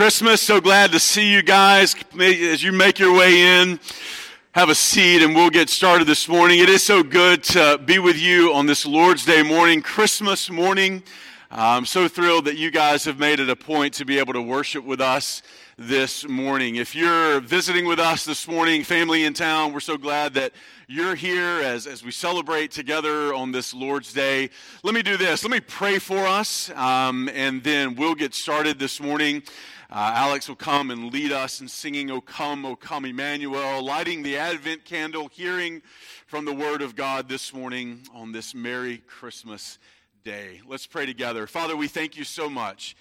Christmas. So glad to see you guys as you make your way in. Have a seat and we'll get started this morning. It is so good to be with you on this Lord's Day morning, Christmas morning. I'm so thrilled that you guys have made it a point to be able to worship with us this morning. If you're visiting with us this morning, family in town, we're so glad that you're here as, as we celebrate together on this Lord's Day. Let me do this. Let me pray for us, um, and then we'll get started this morning. Uh, Alex will come and lead us in singing, O come, O come, Emmanuel, lighting the Advent candle, hearing from the Word of God this morning on this Merry Christmas Day. Let's pray together. Father, we thank you so much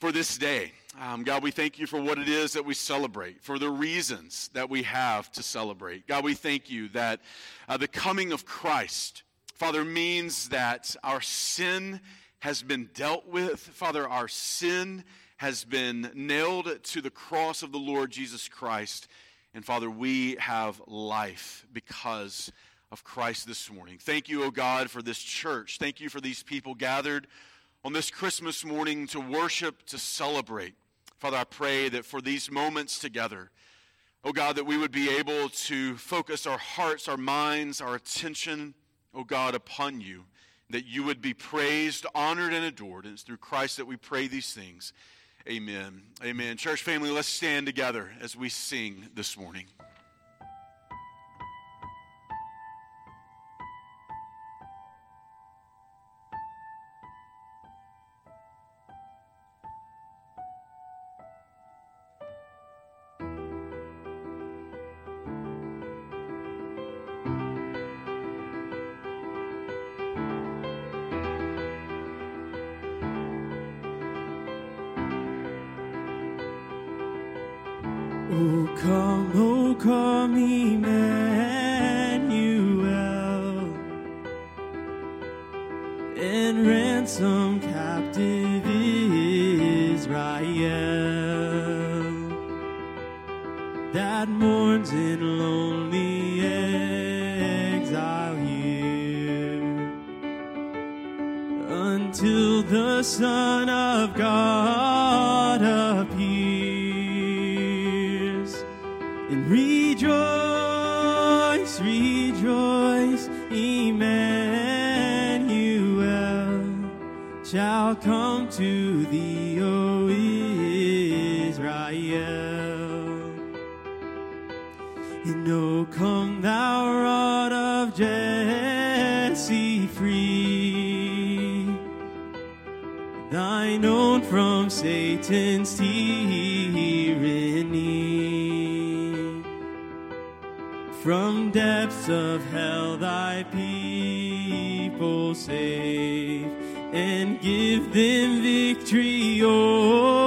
for this day. Um, God, we thank you for what it is that we celebrate, for the reasons that we have to celebrate. God, we thank you that uh, the coming of Christ, Father, means that our sin has been dealt with. Father, our sin has been nailed to the cross of the Lord Jesus Christ. And Father, we have life because of Christ this morning. Thank you, O God, for this church. Thank you for these people gathered on this Christmas morning to worship, to celebrate. Father, I pray that for these moments together, oh God, that we would be able to focus our hearts, our minds, our attention, oh God, upon you, that you would be praised, honored, and adored. And it's through Christ that we pray these things. Amen. Amen. Church family, let's stand together as we sing this morning. And O come thou rod of Jesse free, thine own from Satan's tyranny. From depths of hell thy people save, and give them victory o'er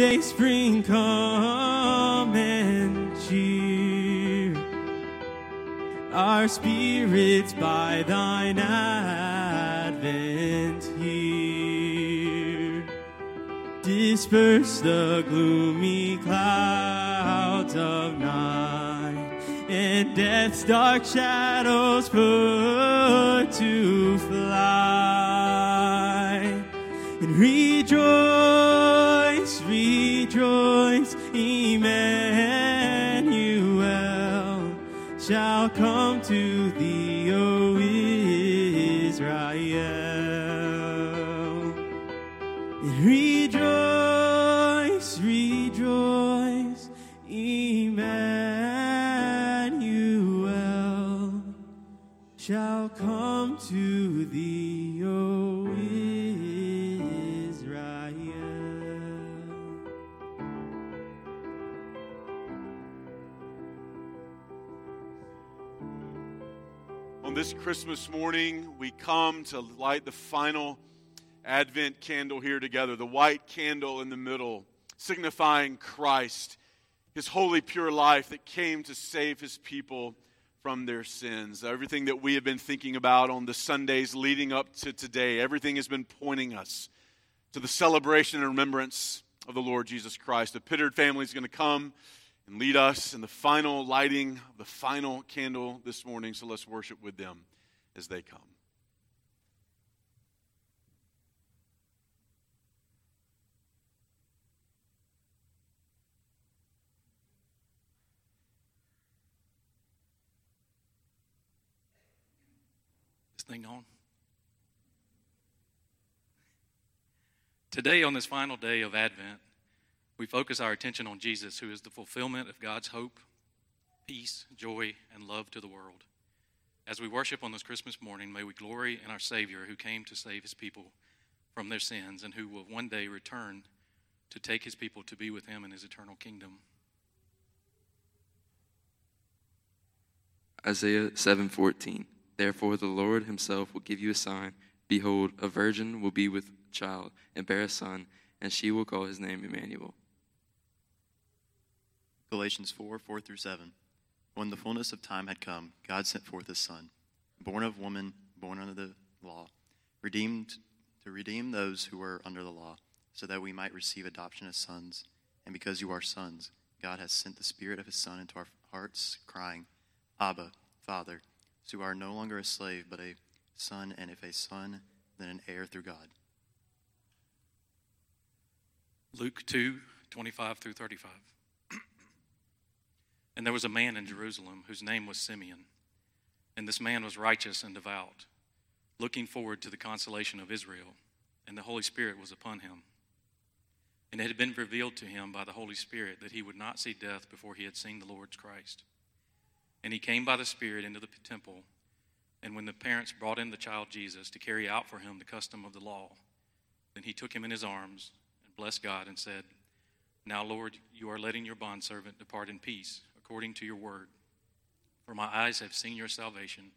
day spring, come and cheer our spirits by thine advent here. Disperse the gloomy clouds of night and death's dark shadows put to flight. And rejoice, rejoice, Emmanuel shall come to thee, O Israel. Rejoice, rejoice, Emmanuel shall come to thee, O this Christmas morning, we come to light the final Advent candle here together, the white candle in the middle, signifying Christ, his holy, pure life that came to save his people from their sins. Everything that we have been thinking about on the Sundays leading up to today, everything has been pointing us to the celebration and remembrance of the Lord Jesus Christ. The Pittard family is going to come and lead us in the final lighting the final candle this morning. So let's worship with them as they come. This thing on? Today, on this final day of Advent, we focus our attention on Jesus, who is the fulfillment of God's hope, peace, joy, and love to the world. As we worship on this Christmas morning, may we glory in our Savior who came to save his people from their sins and who will one day return to take his people to be with him in his eternal kingdom. Isaiah 7:14 Therefore the Lord himself will give you a sign behold a virgin will be with child and bear a son and she will call his name Emmanuel Galatians 4 4 through 7. When the fullness of time had come, God sent forth his Son, born of woman, born under the law, redeemed to redeem those who were under the law, so that we might receive adoption as sons. And because you are sons, God has sent the Spirit of his Son into our hearts, crying, Abba, Father. So you are no longer a slave, but a son, and if a son, then an heir through God. Luke 2 25 through 35. And there was a man in Jerusalem whose name was Simeon. And this man was righteous and devout, looking forward to the consolation of Israel. And the Holy Spirit was upon him. And it had been revealed to him by the Holy Spirit that he would not see death before he had seen the Lord's Christ. And he came by the Spirit into the temple. And when the parents brought in the child Jesus to carry out for him the custom of the law, then he took him in his arms and blessed God and said, Now, Lord, you are letting your bondservant depart in peace, according to your word. For my eyes have seen your salvation,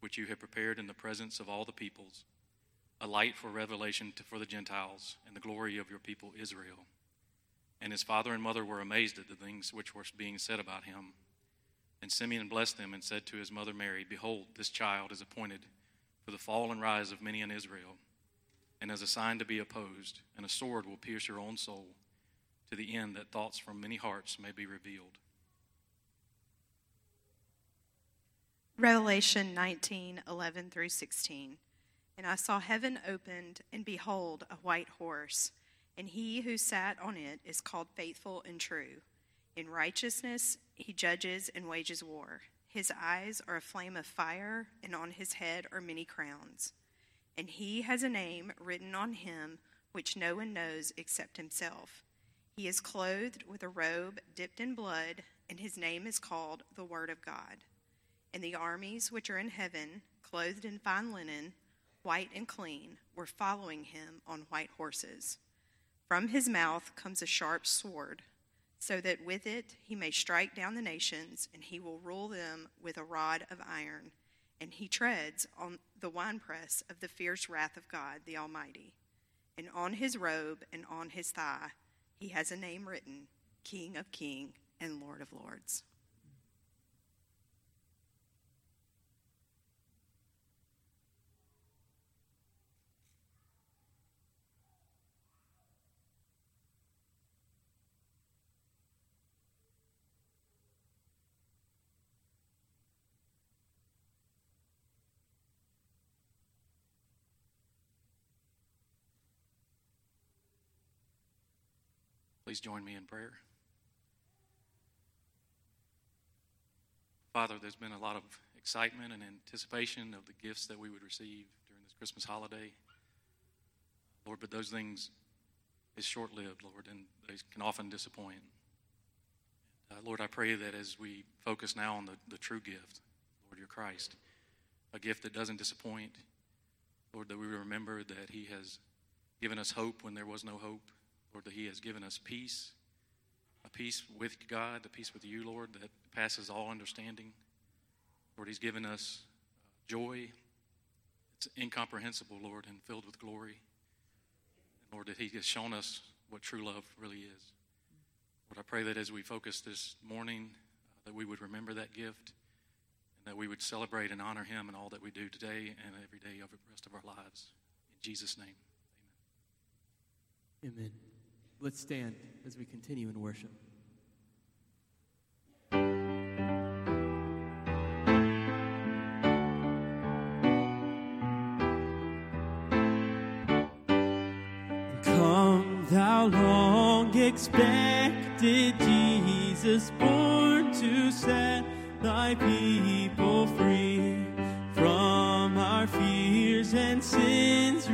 which you have prepared in the presence of all the peoples, a light for revelation to, for the Gentiles, and the glory of your people Israel. And his father and mother were amazed at the things which were being said about him. And Simeon blessed them and said to his mother Mary, Behold, this child is appointed for the fall and rise of many in Israel, and as a sign to be opposed, and a sword will pierce your own soul, to the end that thoughts from many hearts may be revealed. Revelation 19 11 through 16. And I saw heaven opened, and behold, a white horse. And he who sat on it is called Faithful and True. In righteousness he judges and wages war. His eyes are a flame of fire, and on his head are many crowns. And he has a name written on him which no one knows except himself. He is clothed with a robe dipped in blood, and his name is called the Word of God. And the armies which are in heaven, clothed in fine linen, white and clean, were following him on white horses. From his mouth comes a sharp sword, so that with it he may strike down the nations, and he will rule them with a rod of iron. And he treads on the winepress of the fierce wrath of God the Almighty. And on his robe and on his thigh he has a name written King of Kings and Lord of Lords. Please join me in prayer. Father, there's been a lot of excitement and anticipation of the gifts that we would receive during this Christmas holiday. Lord, but those things is short lived, Lord, and they can often disappoint. Uh, Lord, I pray that as we focus now on the, the true gift, Lord, your Christ, a gift that doesn't disappoint, Lord, that we remember that He has given us hope when there was no hope, Lord, that He has given us peace, a peace with God, a peace with you, Lord, that passes all understanding. Lord, He's given us uh, joy. It's incomprehensible, Lord, and filled with glory. Lord, that He has shown us what true love really is. Lord, I pray that as we focus this morning, uh, that we would remember that gift and that we would celebrate and honor Him in all that we do today and every day of the rest of our lives. In Jesus' name, amen. Amen. Let's stand as we continue in worship. Come, thou long expected Jesus, born to set thy people free from our fears and sins.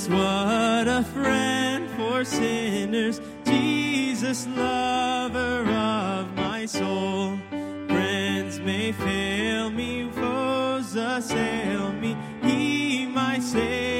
Jesus, what a friend for sinners. Jesus, lover of my soul. Friends may fail me, foes assail me. He, my Savior,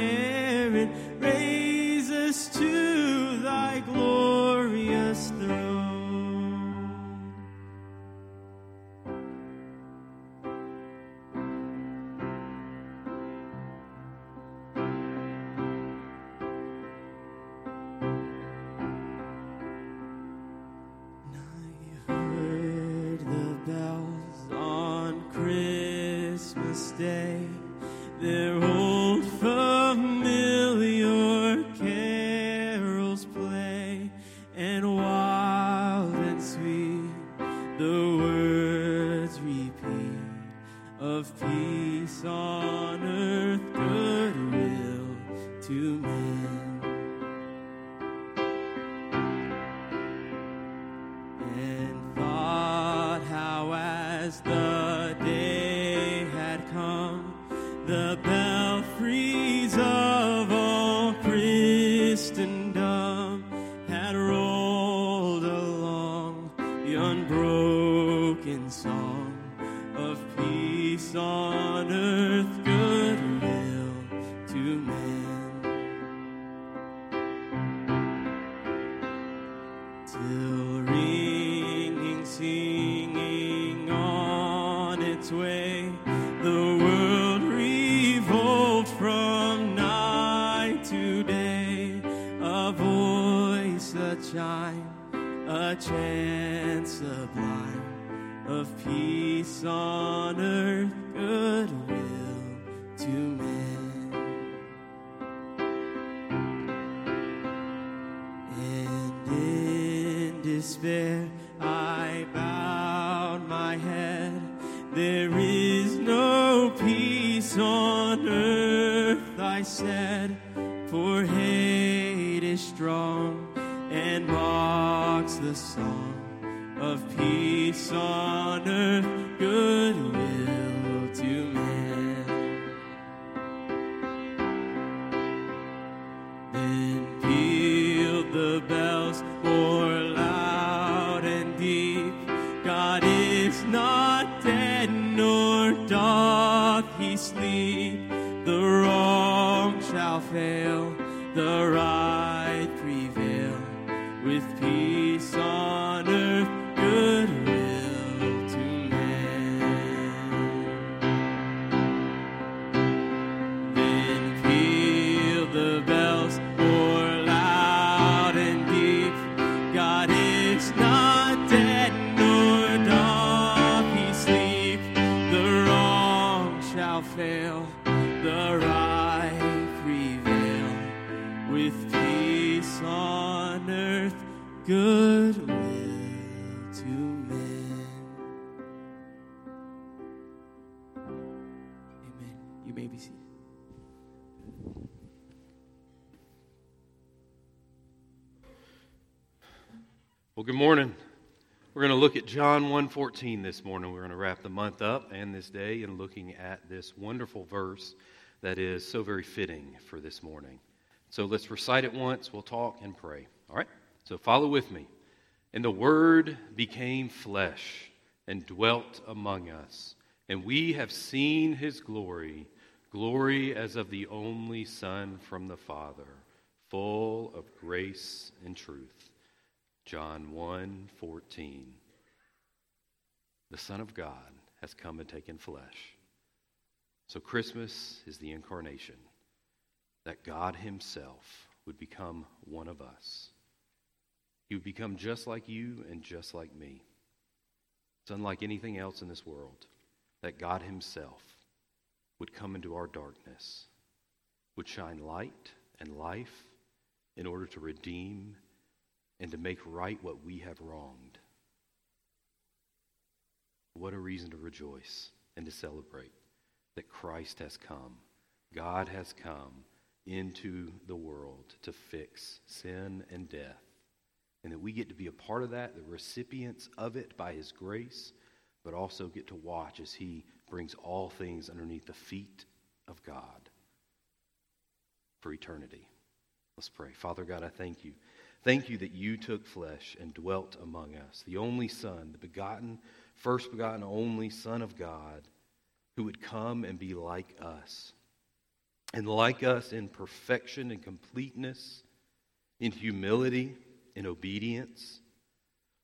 merit, raise us to thy glorious despair, I bowed my head. There is no peace on earth, I said, for hate is strong and mocks the song of peace on earth, goodwill the right morning. We're going to look at John 1:14 this morning. We're going to wrap the month up and this day in looking at this wonderful verse that is so very fitting for this morning. So let's recite it once, we'll talk and pray. All right? So follow with me. And the word became flesh and dwelt among us, and we have seen his glory, glory as of the only Son from the Father, full of grace and truth. John 1 14. The Son of God has come and taken flesh. So Christmas is the incarnation, that God Himself would become one of us. He would become just like you and just like me. It's unlike anything else in this world, that God Himself would come into our darkness, would shine light and life in order to redeem and to make right what we have wronged. What a reason to rejoice and to celebrate that Christ has come. God has come into the world to fix sin and death. And that we get to be a part of that, the recipients of it by His grace, but also get to watch as He brings all things underneath the feet of God for eternity. Let's pray. Father God, I thank you. Thank you that you took flesh and dwelt among us, the only Son, the begotten, first begotten, only Son of God, who would come and be like us. And like us in perfection and completeness, in humility, in obedience,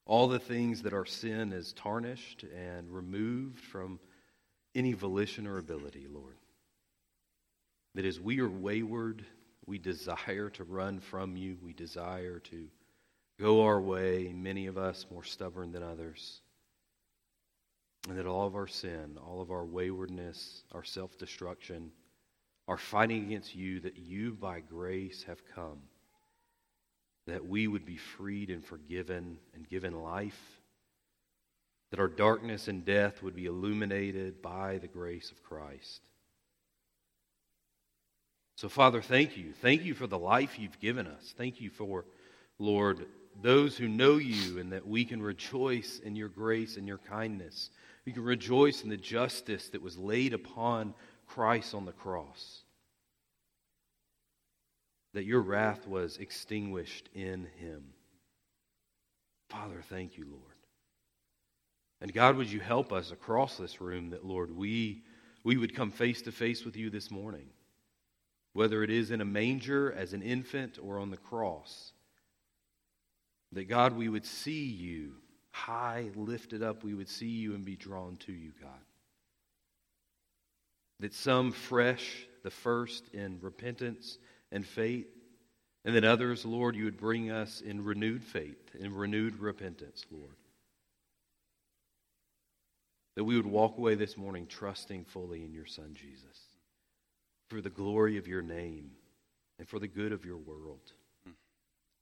all the things that our sin has tarnished and removed from any volition or ability, Lord. That as we are wayward, we desire to run from you. We desire to go our way, many of us more stubborn than others. And that all of our sin, all of our waywardness, our self destruction, our fighting against you, that you by grace have come. That we would be freed and forgiven and given life. That our darkness and death would be illuminated by the grace of Christ. So, Father, thank you. Thank you for the life you've given us. Thank you for, Lord, those who know you and that we can rejoice in your grace and your kindness. We can rejoice in the justice that was laid upon Christ on the cross. That your wrath was extinguished in him. Father, thank you, Lord. And God, would you help us across this room that, Lord, we, we would come face to face with you this morning whether it is in a manger as an infant or on the cross. That God, we would see you high, lifted up, we would see you and be drawn to you, God. That some fresh, the first in repentance and faith, And then others, Lord, you would bring us in renewed faith, in renewed repentance, Lord. That we would walk away this morning trusting fully in your Son, Jesus, for the glory of your name and for the good of your world.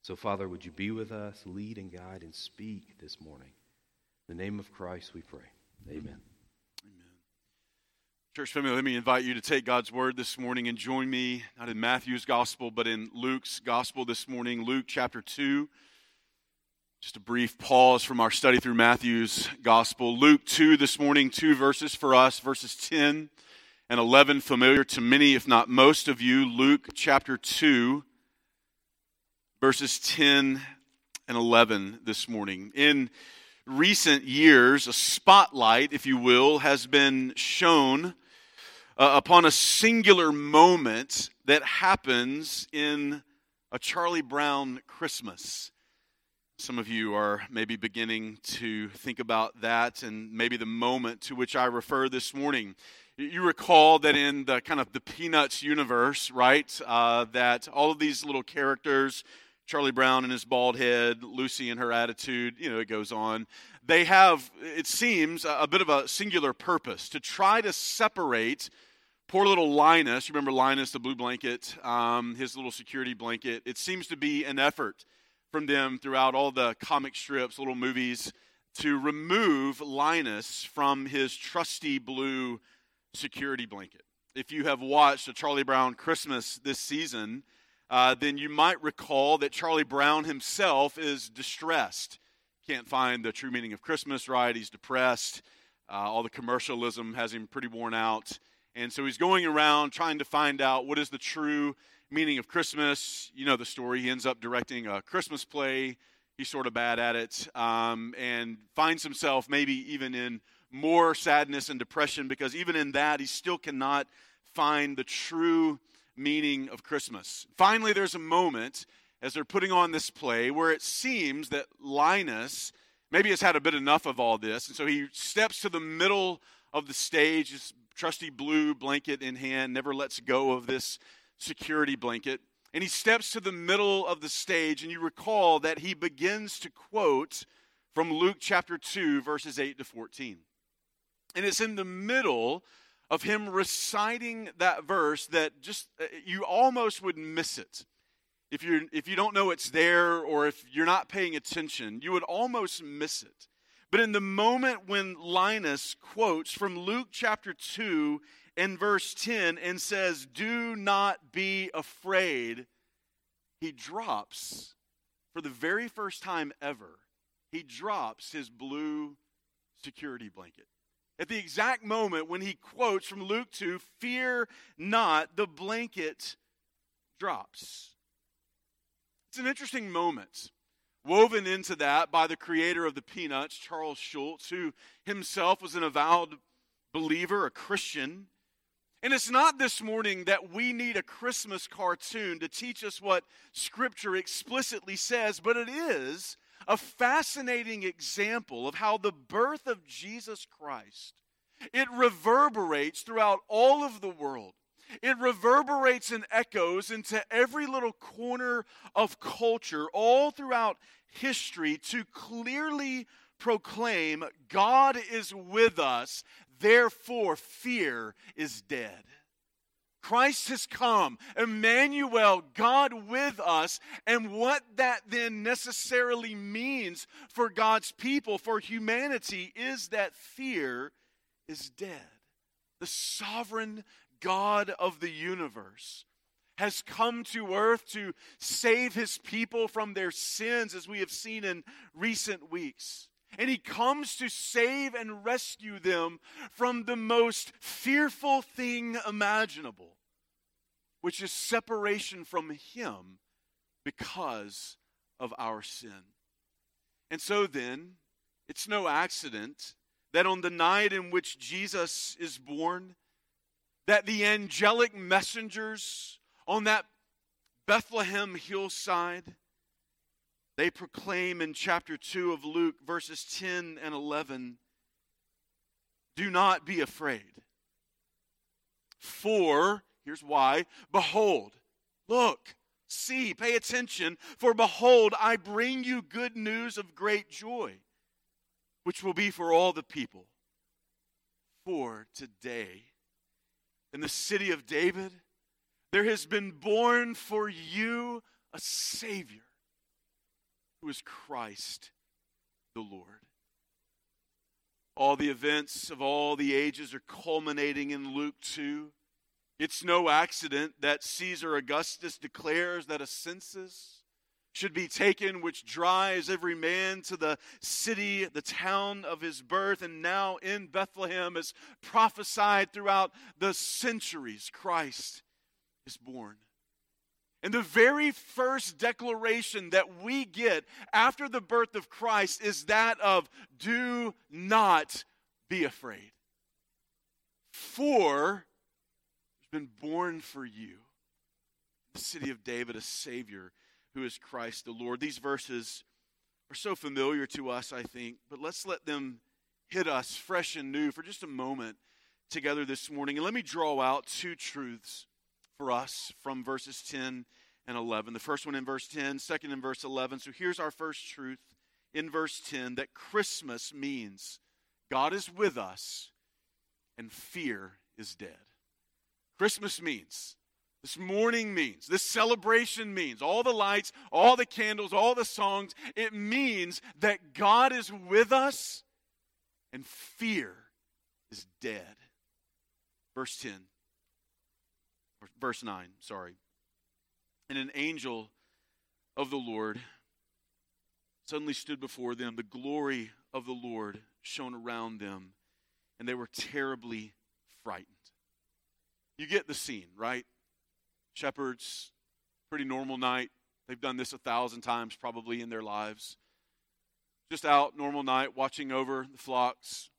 So, Father, would you be with us, lead and guide, and speak this morning? In the name of Christ we pray. Amen. Church family, let me invite you to take God's word this morning and join me, not in Matthew's gospel, but in Luke's gospel this morning, Luke chapter 2. Just a brief pause from our study through Matthew's gospel. Luke 2 this morning, two verses for us, verses 10 and 11, familiar to many, if not most of you. Luke chapter 2, verses 10 and 11 this morning. In recent years, a spotlight, if you will, has been shown uh, upon a singular moment that happens in a Charlie Brown Christmas. Some of you are maybe beginning to think about that and maybe the moment to which I refer this morning. You recall that in the kind of the Peanuts universe, right, uh, that all of these little characters, Charlie Brown and his bald head, Lucy and her attitude, you know, it goes on. They have, it seems, a bit of a singular purpose to try to separate poor little Linus. You remember Linus, the blue blanket, um, his little security blanket. It seems to be an effort from them throughout all the comic strips, little movies, to remove Linus from his trusty blue security blanket. If you have watched a Charlie Brown Christmas this season, uh, then you might recall that Charlie Brown himself is distressed. Can't find the true meaning of Christmas, right? He's depressed. Uh, all the commercialism has him pretty worn out. And so he's going around trying to find out what is the true meaning of Christmas. You know the story. He ends up directing a Christmas play. He's sort of bad at it um, and finds himself maybe even in more sadness and depression because even in that, he still cannot find the true meaning of Christmas. Finally, there's a moment as they're putting on this play where it seems that Linus maybe has had a bit enough of all this. And so he steps to the middle of the stage, his trusty blue blanket in hand, never lets go of this security blanket. And he steps to the middle of the stage, and you recall that he begins to quote from Luke chapter 2, verses 8 to 14. And it's in the middle of him reciting that verse that just uh, you almost would miss it. If you if you don't know it's there or if you're not paying attention, you would almost miss it. But in the moment when Linus quotes from Luke chapter 2 and verse 10 and says, "Do not be afraid," he drops for the very first time ever. He drops his blue security blanket. At the exact moment when he quotes from Luke 2, fear not, the blanket drops. It's an interesting moment. Woven into that by the creator of the Peanuts, Charles Schulz, who himself was an avowed believer, a Christian. And it's not this morning that we need a Christmas cartoon to teach us what Scripture explicitly says, but it is a fascinating example of how the birth of Jesus Christ it reverberates throughout all of the world. It reverberates and echoes into every little corner of culture all throughout history to clearly proclaim God is with us, therefore fear is dead. Christ has come, Emmanuel, God with us, and what that then necessarily means for God's people, for humanity, is that fear is dead. The sovereign God of the universe has come to earth to save his people from their sins, as we have seen in recent weeks. And he comes to save and rescue them from the most fearful thing imaginable, which is separation from him because of our sin. And so then, it's no accident that on the night in which Jesus is born, that the angelic messengers on that Bethlehem hillside they proclaim in chapter 2 of Luke, verses 10 and 11 Do not be afraid. For, here's why Behold, look, See, pay attention, for behold, I bring you good news of great joy, which will be for all the people. For today, in the city of David, there has been born for you a Savior who is Christ the Lord. All the events of all the ages are culminating in Luke 2. It's no accident that Caesar Augustus declares that a census should be taken which drives every man to the city, the town of his birth, and now in Bethlehem as prophesied throughout the centuries. Christ is born. And the very first declaration that we get after the birth of Christ is that of do not be afraid. For there's been born for you, the city of David, a Savior who is Christ the Lord. These verses are so familiar to us, I think, but let's let them hit us fresh and new for just a moment together this morning. And let me draw out two truths for us from verses 10 and 11. The first one in verse 10, second in verse 11. So here's our first truth in verse 10 that Christmas means God is with us and fear is dead. Christmas means this morning means, this celebration means, all the lights, all the candles, all the songs, it means that God is with us and fear is dead. Verse 10 verse 9, sorry. And an angel of the Lord suddenly stood before them. The glory of the Lord shone around them, and they were terribly frightened. You get the scene, right? Shepherds, pretty normal night. They've done this a thousand times probably in their lives. Just out, normal night, watching over the flocks.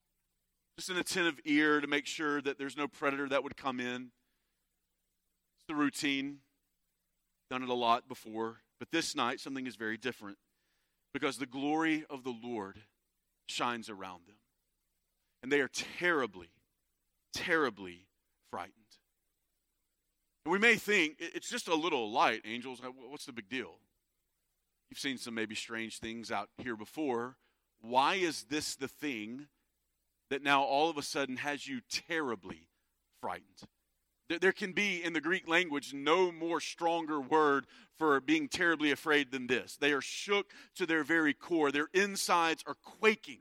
Just an attentive ear to make sure that there's no predator that would come in the routine. Done it a lot before. But this night, something is very different because the glory of the Lord shines around them. And they are terribly, terribly frightened. And we may think it's just a little light, angels. Uh, what's the big deal? You've seen some maybe strange things out here before. Why is this the thing that now all of a sudden has you terribly frightened? There can be in the Greek language no more stronger word for being terribly afraid than this. They are shook to their very core, their insides are quaking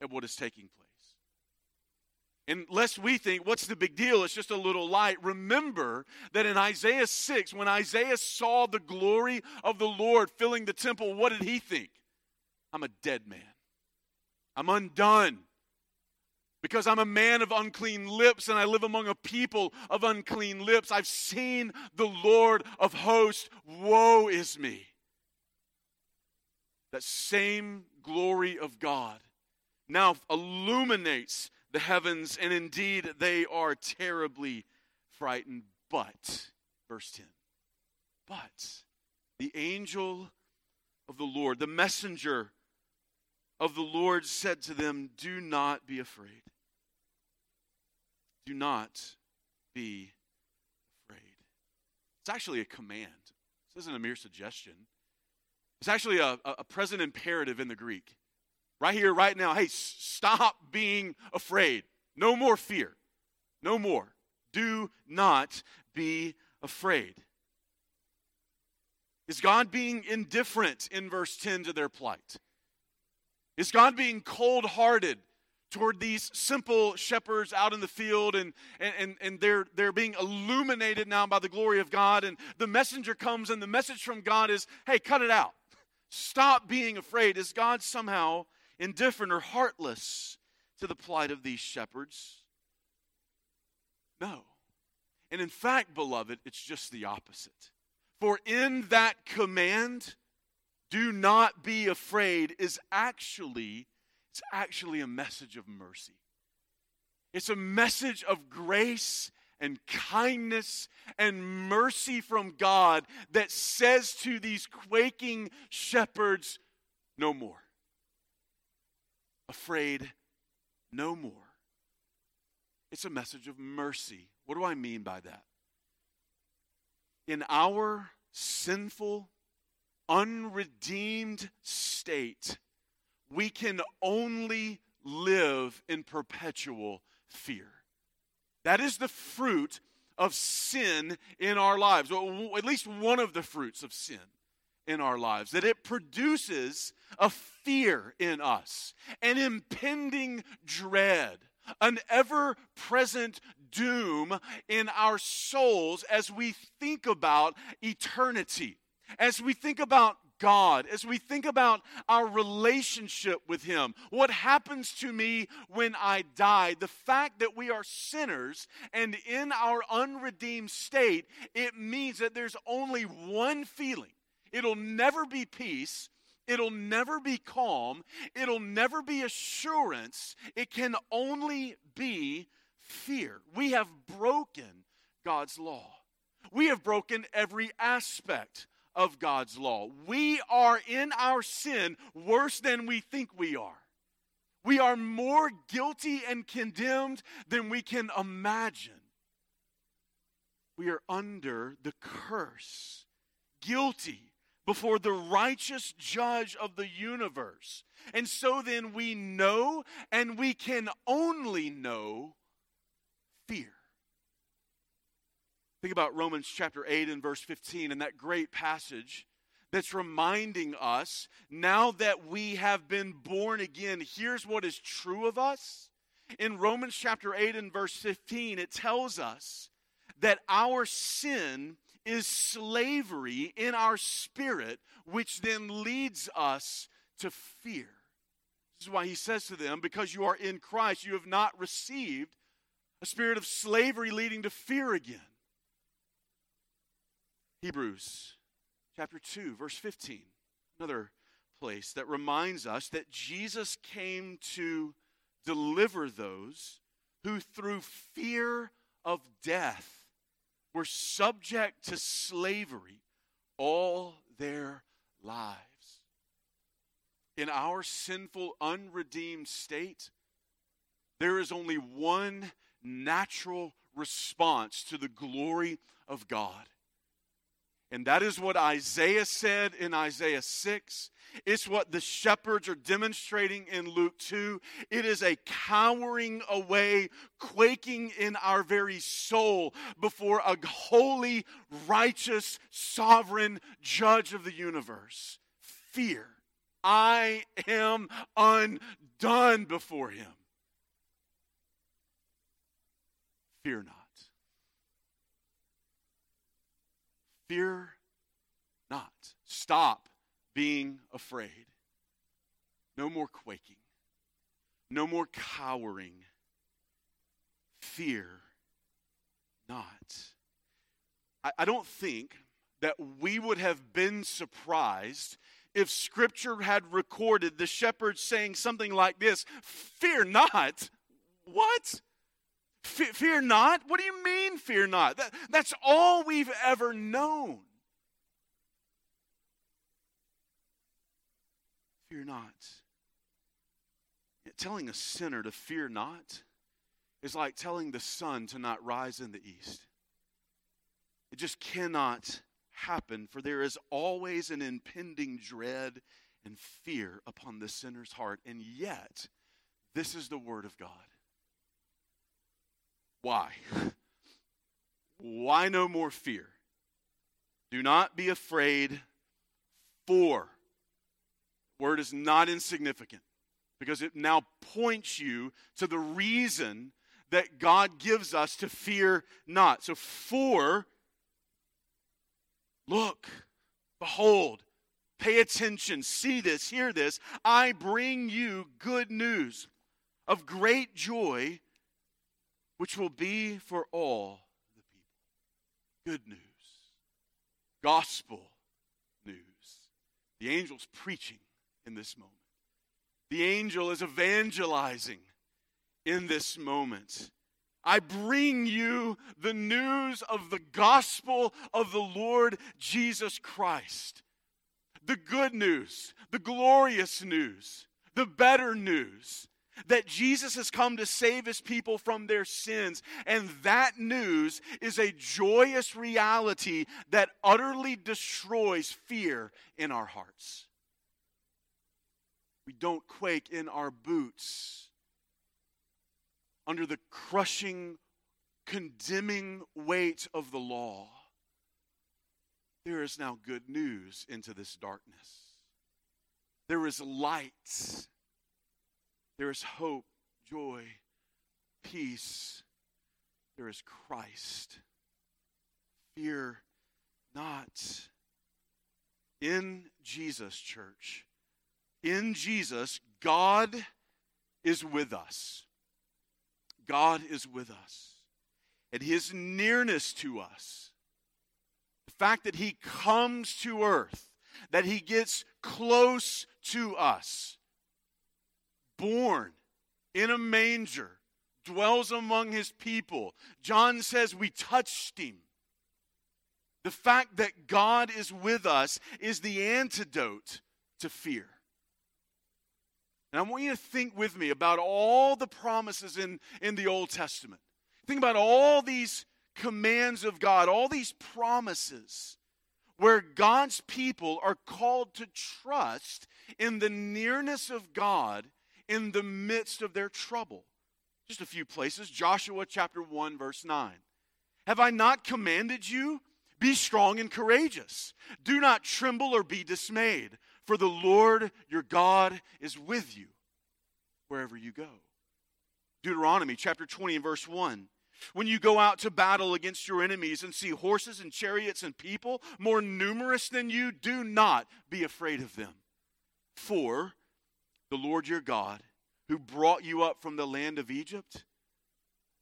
at what is taking place. And lest we think, what's the big deal? It's just a little light. Remember that in Isaiah 6, when Isaiah saw the glory of the Lord filling the temple, what did he think? I'm a dead man. I'm undone because I'm a man of unclean lips and I live among a people of unclean lips. I've seen the Lord of hosts. Woe is me. That same glory of God now illuminates the heavens, and indeed they are terribly frightened. But, verse 10, but the angel of the Lord, the messenger of the Lord said to them, Do not be afraid. Do not be afraid. It's actually a command. This isn't a mere suggestion. It's actually a, a present imperative in the Greek. Right here, right now. Hey, stop being afraid. No more fear. No more. Do not be afraid. Is God being indifferent in verse 10 to their plight? Is God being cold hearted toward these simple shepherds out in the field and, and, and they're, they're being illuminated now by the glory of God. And the messenger comes and the message from God is, hey, cut it out. Stop being afraid. Is God somehow indifferent or heartless to the plight of these shepherds? No. And in fact, beloved, it's just the opposite. For in that command, do not be afraid is actually it's actually a message of mercy. It's a message of grace and kindness and mercy from God that says to these quaking shepherds, no more. Afraid, no more. It's a message of mercy. What do I mean by that? In our sinful, unredeemed state, we can only live in perpetual fear. That is the fruit of sin in our lives, or at least one of the fruits of sin in our lives, that it produces a fear in us, an impending dread, an ever present doom in our souls as we think about eternity, as we think about God, as we think about our relationship with Him, what happens to me when I die, the fact that we are sinners and in our unredeemed state, it means that there's only one feeling. It'll never be peace. It'll never be calm. It'll never be assurance. It can only be fear. We have broken God's law. We have broken every aspect of God's law. We are in our sin worse than we think we are. We are more guilty and condemned than we can imagine. We are under the curse, guilty before the righteous judge of the universe. And so then we know and we can only know fear. Think about Romans chapter 8 and verse 15 and that great passage that's reminding us now that we have been born again, here's what is true of us. In Romans chapter 8 and verse 15, it tells us that our sin is slavery in our spirit, which then leads us to fear. This is why he says to them, Because you are in Christ, you have not received a spirit of slavery leading to fear again. Hebrews chapter 2, verse 15, another place that reminds us that Jesus came to deliver those who, through fear of death, were subject to slavery all their lives. In our sinful, unredeemed state, there is only one natural response to the glory of God. And that is what Isaiah said in Isaiah 6. It's what the shepherds are demonstrating in Luke 2. It is a cowering away, quaking in our very soul before a holy, righteous, sovereign judge of the universe. Fear. I am undone before him. Fear not. Fear not. Stop being afraid. No more quaking. No more cowering. Fear not. I, I don't think that we would have been surprised if Scripture had recorded the shepherds saying something like this Fear not. What? Fear not? What do you mean, fear not? That, that's all we've ever known. Fear not. Telling a sinner to fear not is like telling the sun to not rise in the east. It just cannot happen, for there is always an impending dread and fear upon the sinner's heart. And yet, this is the Word of God. Why? Why no more fear? Do not be afraid, for word is not insignificant because it now points you to the reason that God gives us to fear not. So, for, look, behold, pay attention, see this, hear this. I bring you good news of great joy which will be for all the people. Good news, gospel news. The angel's preaching in this moment, the angel is evangelizing in this moment. I bring you the news of the gospel of the Lord Jesus Christ. The good news, the glorious news, the better news that Jesus has come to save his people from their sins. And that news is a joyous reality that utterly destroys fear in our hearts. We don't quake in our boots under the crushing, condemning weight of the law. There is now good news into this darkness. There is light there is hope, joy, peace. There is Christ. Fear not. In Jesus, church, in Jesus, God is with us. God is with us. And his nearness to us, the fact that he comes to earth, that he gets close to us, born in a manger, dwells among his people. John says we touched him. The fact that God is with us is the antidote to fear. And I want you to think with me about all the promises in, in the Old Testament. Think about all these commands of God, all these promises where God's people are called to trust in the nearness of God in the midst of their trouble. Just a few places. Joshua chapter 1, verse 9. Have I not commanded you? Be strong and courageous. Do not tremble or be dismayed, for the Lord your God is with you wherever you go. Deuteronomy chapter 20 and verse 1. When you go out to battle against your enemies and see horses and chariots and people more numerous than you, do not be afraid of them. For the Lord your God, who brought you up from the land of Egypt,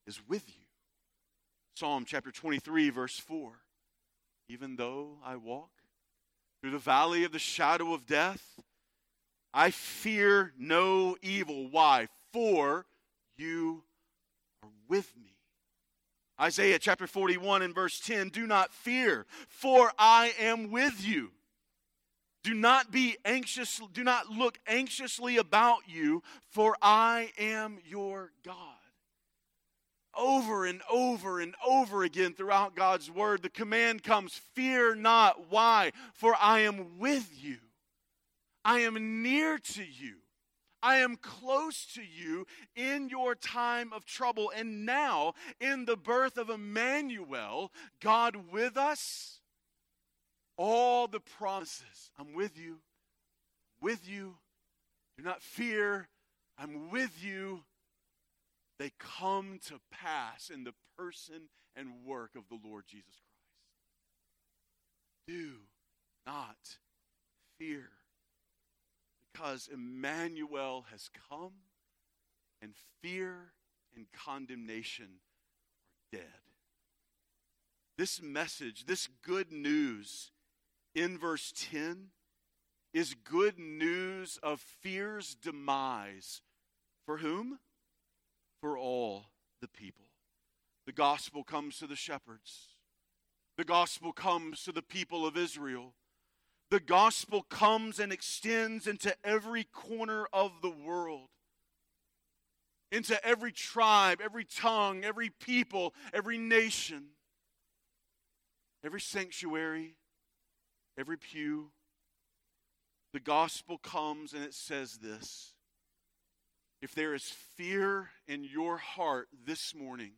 is with you. Psalm chapter 23, verse 4. Even though I walk through the valley of the shadow of death, I fear no evil. Why? For you are with me. Isaiah chapter 41 and verse 10 Do not fear, for I am with you. Do not be anxious, do not look anxiously about you, for I am your God. Over and over and over again throughout God's word, the command comes Fear not. Why? For I am with you. I am near to you. I am close to you in your time of trouble. And now, in the birth of Emmanuel, God with us all the promises. I'm with you, with you. Do not fear. I'm with you. They come to pass in the person and work of the Lord Jesus Christ. Do not fear because Emmanuel has come and fear and condemnation are dead. This message, this good news, in verse 10 is good news of fear's demise. For whom? For all the people. The gospel comes to the shepherds. The gospel comes to the people of Israel. The gospel comes and extends into every corner of the world, into every tribe, every tongue, every people, every nation, every sanctuary, every pew, the gospel comes and it says this If there is fear in your heart this morning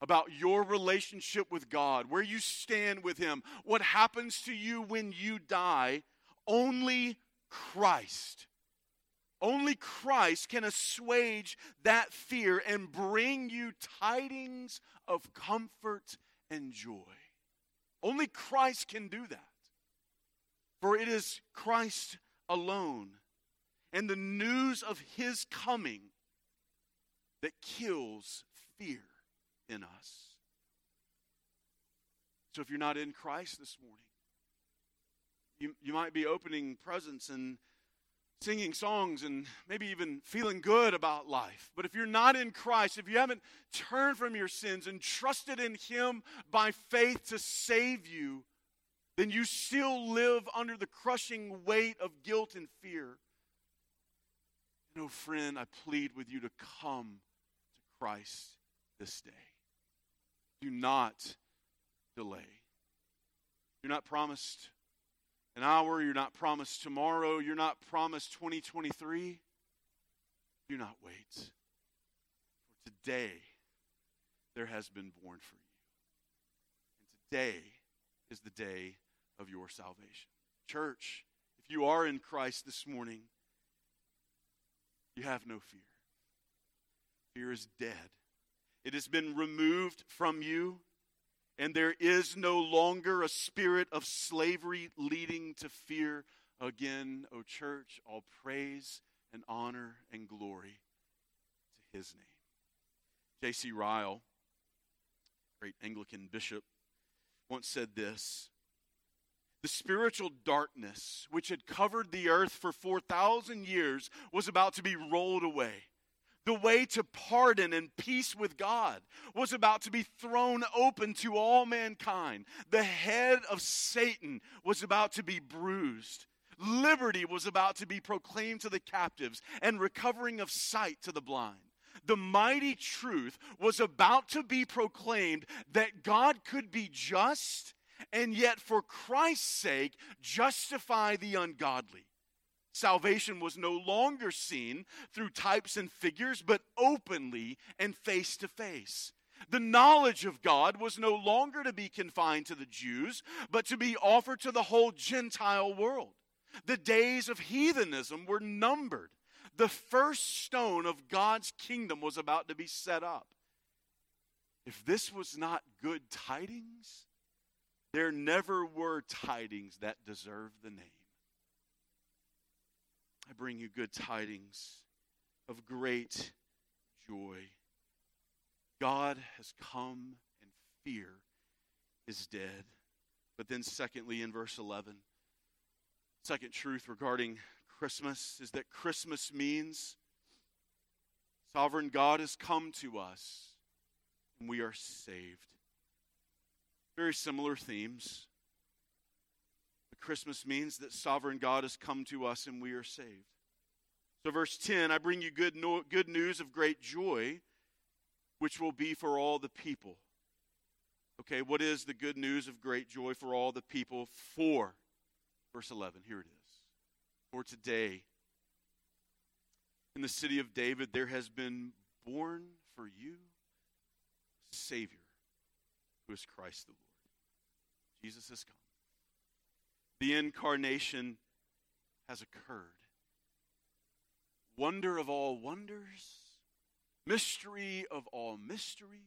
about your relationship with God, where you stand with Him, what happens to you when you die, only Christ. Only Christ can assuage that fear and bring you tidings of comfort and joy. Only Christ can do that. For it is Christ alone and the news of his coming that kills fear in us. So if you're not in Christ this morning, you, you might be opening presents and singing songs and maybe even feeling good about life. But if you're not in Christ, if you haven't turned from your sins and trusted in Him by faith to save you, then you still live under the crushing weight of guilt and fear. No, friend, I plead with you to come to Christ this day. Do not delay. You're not promised an hour, you're not promised tomorrow, you're not promised 2023. Do not wait. For today, there has been born for you. And today is the day of your salvation. Church, if you are in Christ this morning, you have no fear. Fear is dead. It has been removed from you, and there is no longer a spirit of slavery leading to fear again, O church. All praise and honor and glory to his name. J.C. Ryle, great Anglican bishop, once said this The spiritual darkness which had covered the earth for 4,000 years was about to be rolled away. The way to pardon and peace with God was about to be thrown open to all mankind. The head of Satan was about to be bruised. Liberty was about to be proclaimed to the captives and recovering of sight to the blind. The mighty truth was about to be proclaimed that God could be just and yet, for Christ's sake, justify the ungodly. Salvation was no longer seen through types and figures, but openly and face to face. The knowledge of God was no longer to be confined to the Jews, but to be offered to the whole Gentile world. The days of heathenism were numbered. The first stone of God's kingdom was about to be set up. If this was not good tidings, there never were tidings that deserve the name. I bring you good tidings of great joy. God has come and fear is dead. But then, secondly, in verse 11, second truth regarding Christmas is that Christmas means sovereign God has come to us and we are saved. Very similar themes. Christmas means that sovereign God has come to us and we are saved. So, verse 10 I bring you good, no, good news of great joy, which will be for all the people. Okay, what is the good news of great joy for all the people? For, verse 11, here it is. For today, in the city of David, there has been born for you Savior who is Christ the Lord. Jesus has come the incarnation has occurred. Wonder of all wonders, mystery of all mysteries,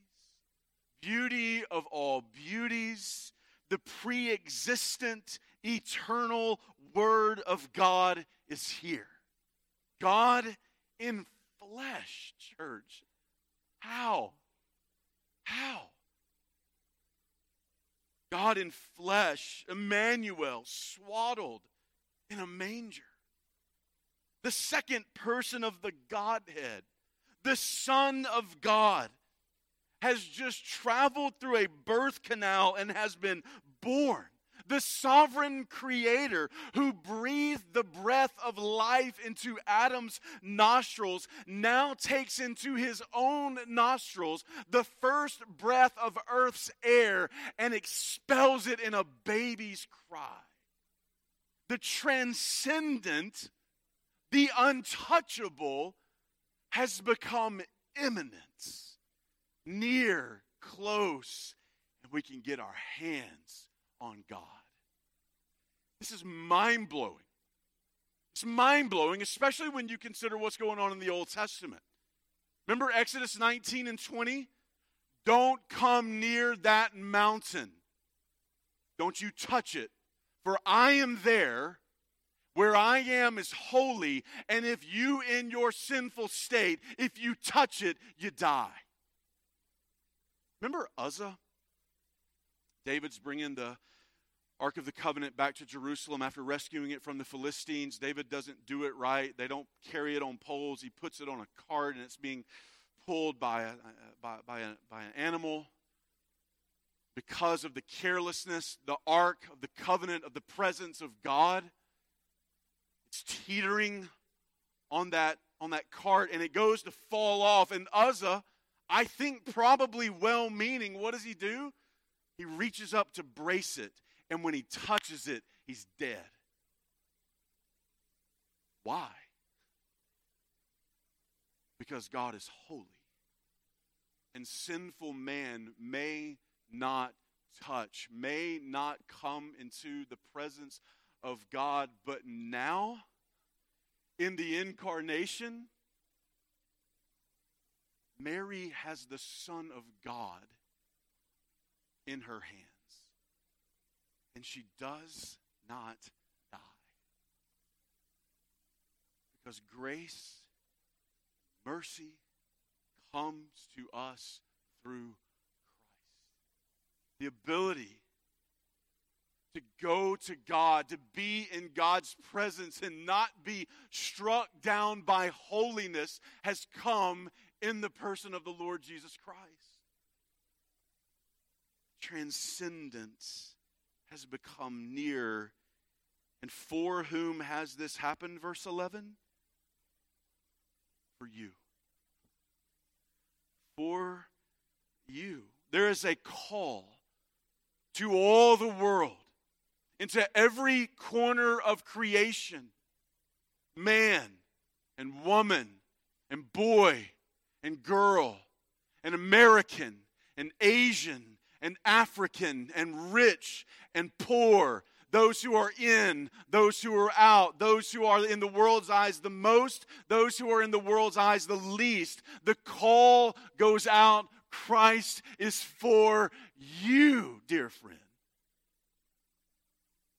beauty of all beauties, the pre existent, eternal Word of God is here. God in flesh, church. How? How? God in flesh, Emmanuel, swaddled in a manger. The second person of the Godhead, the Son of God, has just traveled through a birth canal and has been born the sovereign creator who breathed the breath of life into Adam's nostrils now takes into his own nostrils the first breath of earth's air and expels it in a baby's cry. The transcendent, the untouchable, has become immanent, near, close, and we can get our hands on God. This is mind blowing. It's mind blowing, especially when you consider what's going on in the Old Testament. Remember Exodus 19 and 20? Don't come near that mountain. Don't you touch it, for I am there. Where I am is holy, and if you in your sinful state, if you touch it, you die. Remember Uzzah? David's bringing the Ark of the Covenant back to Jerusalem after rescuing it from the Philistines. David doesn't do it right. They don't carry it on poles. He puts it on a cart and it's being pulled by, a, by, by, a, by an animal. Because of the carelessness, the Ark of the Covenant of the presence of God, it's teetering on that on that cart and it goes to fall off. And Uzzah, I think probably well meaning, what does he do? He reaches up to brace it. And when he touches it, he's dead. Why? Because God is holy. And sinful man may not touch, may not come into the presence of God. But now, in the incarnation, Mary has the Son of God in her hands. And she does not die. Because grace, mercy comes to us through Christ. The ability to go to God, to be in God's presence and not be struck down by holiness has come in the person of the Lord Jesus Christ. Transcendence has become near. And for whom has this happened? Verse 11? For you. For you. There is a call to all the world, into every corner of creation man and woman and boy and girl, and American and Asian and African and rich and poor, those who are in, those who are out, those who are in the world's eyes the most, those who are in the world's eyes the least. The call goes out Christ is for you, dear friend.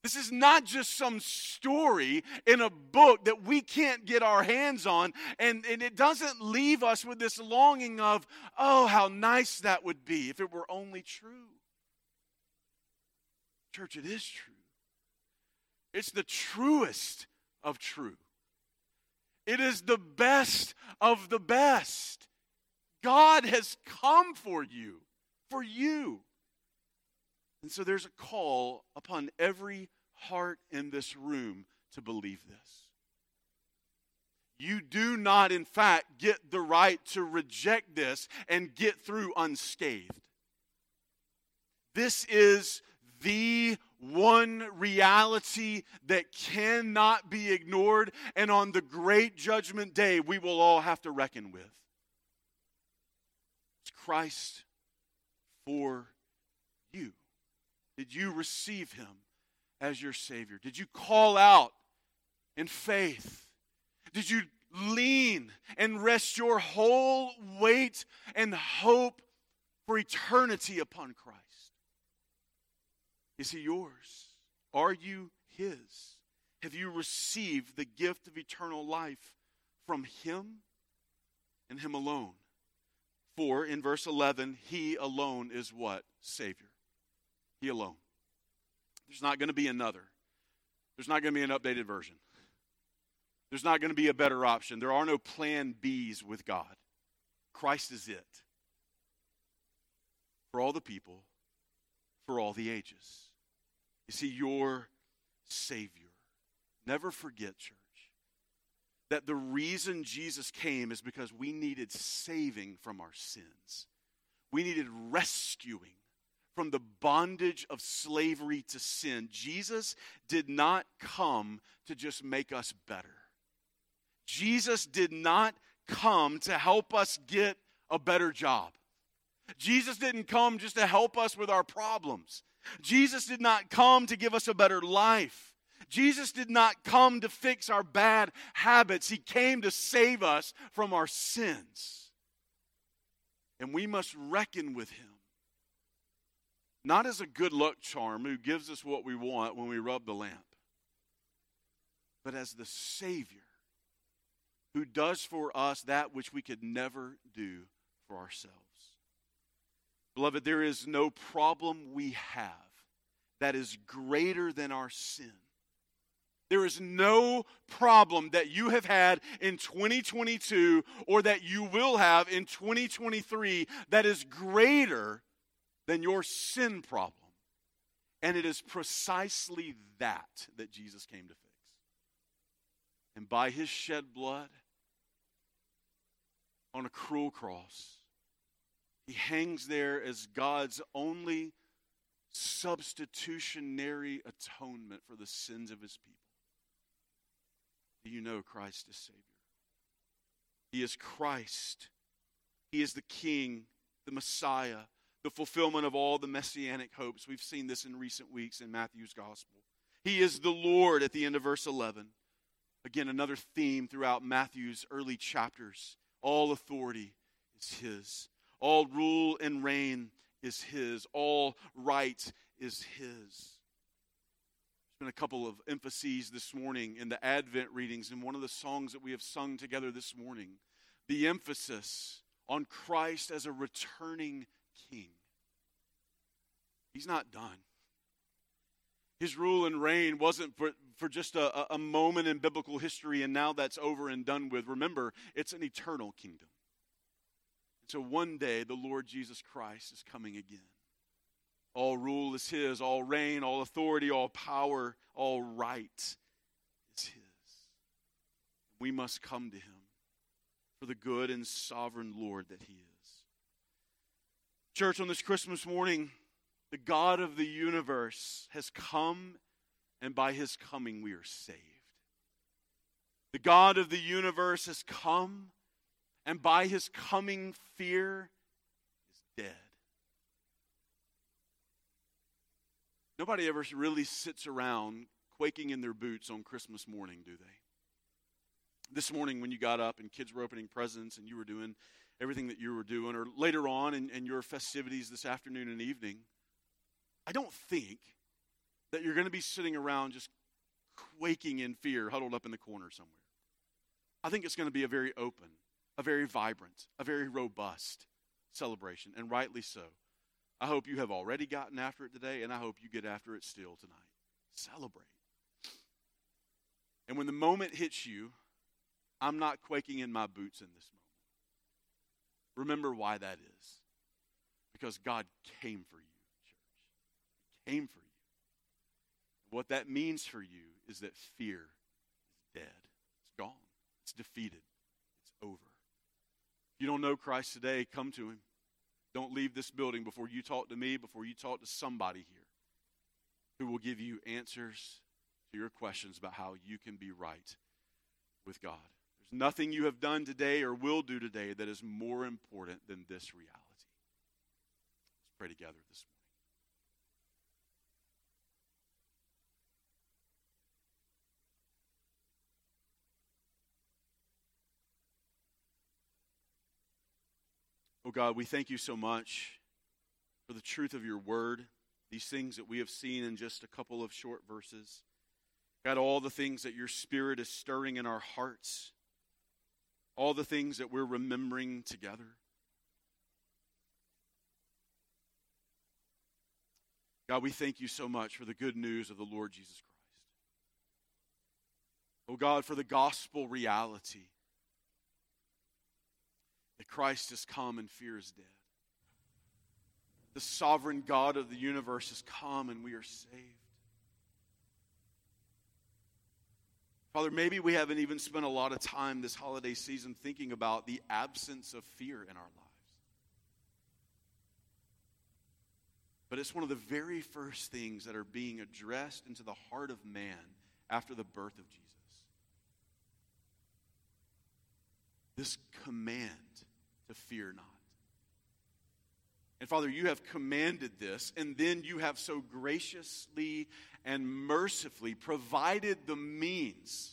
This is not just some story in a book that we can't get our hands on, and, and it doesn't leave us with this longing of, oh, how nice that would be if it were only true. Church, it is true. It's the truest of true. It is the best of the best. God has come for you, for you. And so there's a call upon every heart in this room to believe this. You do not, in fact, get the right to reject this and get through unscathed. This is the one reality that cannot be ignored, and on the great judgment day, we will all have to reckon with. It's Christ for you. Did you receive him as your Savior? Did you call out in faith? Did you lean and rest your whole weight and hope for eternity upon Christ? Is he yours? Are you his? Have you received the gift of eternal life from him and him alone? For in verse 11, he alone is what? Savior. He alone. There's not going to be another. There's not going to be an updated version. There's not going to be a better option. There are no plan Bs with God. Christ is it. For all the people, for all the ages. You see, your Savior. Never forget, church, that the reason Jesus came is because we needed saving from our sins. We needed rescuing from the bondage of slavery to sin. Jesus did not come to just make us better. Jesus did not come to help us get a better job. Jesus didn't come just to help us with our problems. Jesus did not come to give us a better life. Jesus did not come to fix our bad habits. He came to save us from our sins. And we must reckon with him not as a good luck charm who gives us what we want when we rub the lamp, but as the Savior who does for us that which we could never do for ourselves. Beloved, there is no problem we have that is greater than our sin. There is no problem that you have had in 2022 or that you will have in 2023 that is greater than your sin problem. And it is precisely that that Jesus came to fix. And by his shed blood, on a cruel cross. He hangs there as God's only substitutionary atonement for the sins of his people. Do you know Christ is Savior? He is Christ. He is the King, the Messiah, the fulfillment of all the messianic hopes. We've seen this in recent weeks in Matthew's Gospel. He is the Lord at the end of verse 11. Again, another theme throughout Matthew's early chapters. All authority is His, all rule and reign is His, all right is His. There's been a couple of emphases this morning in the Advent readings, and one of the songs that we have sung together this morning. The emphasis on Christ as a returning King. He's not done. His rule and reign wasn't for, for just a, a moment in biblical history and now that's over and done with. Remember, it's an eternal kingdom. And so one day the Lord Jesus Christ is coming again. All rule is His, all reign, all authority, all power, all right is His. We must come to Him for the good and sovereign Lord that He is. Church, on this Christmas morning, the God of the universe has come, and by his coming we are saved. The God of the universe has come, and by his coming, fear is dead. Nobody ever really sits around quaking in their boots on Christmas morning, do they? This morning, when you got up and kids were opening presents and you were doing everything that you were doing, or later on in, in your festivities this afternoon and evening, I don't think that you're going to be sitting around just quaking in fear, huddled up in the corner somewhere. I think it's going to be a very open, a very vibrant, a very robust celebration, and rightly so. I hope you have already gotten after it today, and I hope you get after it still tonight. Celebrate. And when the moment hits you, I'm not quaking in my boots in this moment. Remember why that is. Because God came for you church. He came for you. What that means for you is that fear is dead, it's gone, it's defeated, it's over. If you don't know Christ today, come to Him. Don't leave this building before you talk to me, before you talk to somebody here who will give you answers to your questions about how you can be right with God. There's nothing you have done today or will do today that is more important than this reality. Let's pray together this morning. Oh God, we thank you so much for the truth of your word, these things that we have seen in just a couple of short verses. God, all the things that your spirit is stirring in our hearts, all the things that we're remembering together. God, we thank you so much for the good news of the Lord Jesus Christ. Oh God, for the gospel reality that Christ has come and fear is dead. The sovereign God of the universe has come and we are saved. Father, maybe we haven't even spent a lot of time this holiday season thinking about the absence of fear in our lives. But it's one of the very first things that are being addressed into the heart of man after the birth of Jesus. This command to fear not. And Father, you have commanded this, and then you have so graciously and mercifully provided the means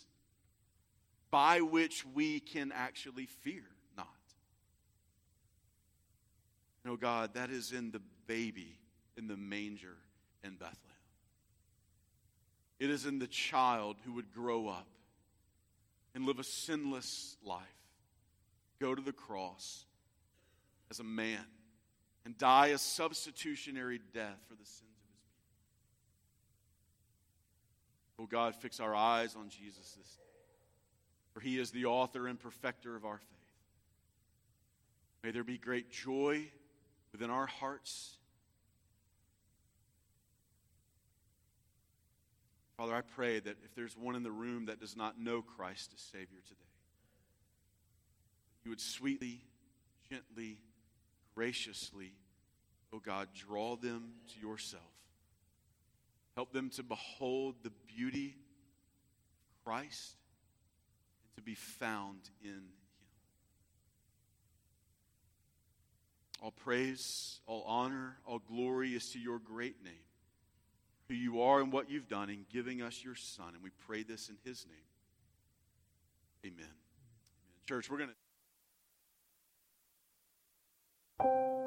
by which we can actually fear not. No, God, that is in the baby in the manger in Bethlehem. It is in the child who would grow up and live a sinless life, go to the cross, as a man and die a substitutionary death for the sins of his people. Oh God, fix our eyes on Jesus this day, for he is the author and perfecter of our faith. May there be great joy within our hearts. Father, I pray that if there's one in the room that does not know Christ as Savior today, you would sweetly, gently, graciously, oh God, draw them to yourself. Help them to behold the beauty of Christ and to be found in Him. All praise, all honor, all glory is to your great name, who you are and what you've done in giving us your Son. And we pray this in His name. Amen. Amen. Church, we're going to you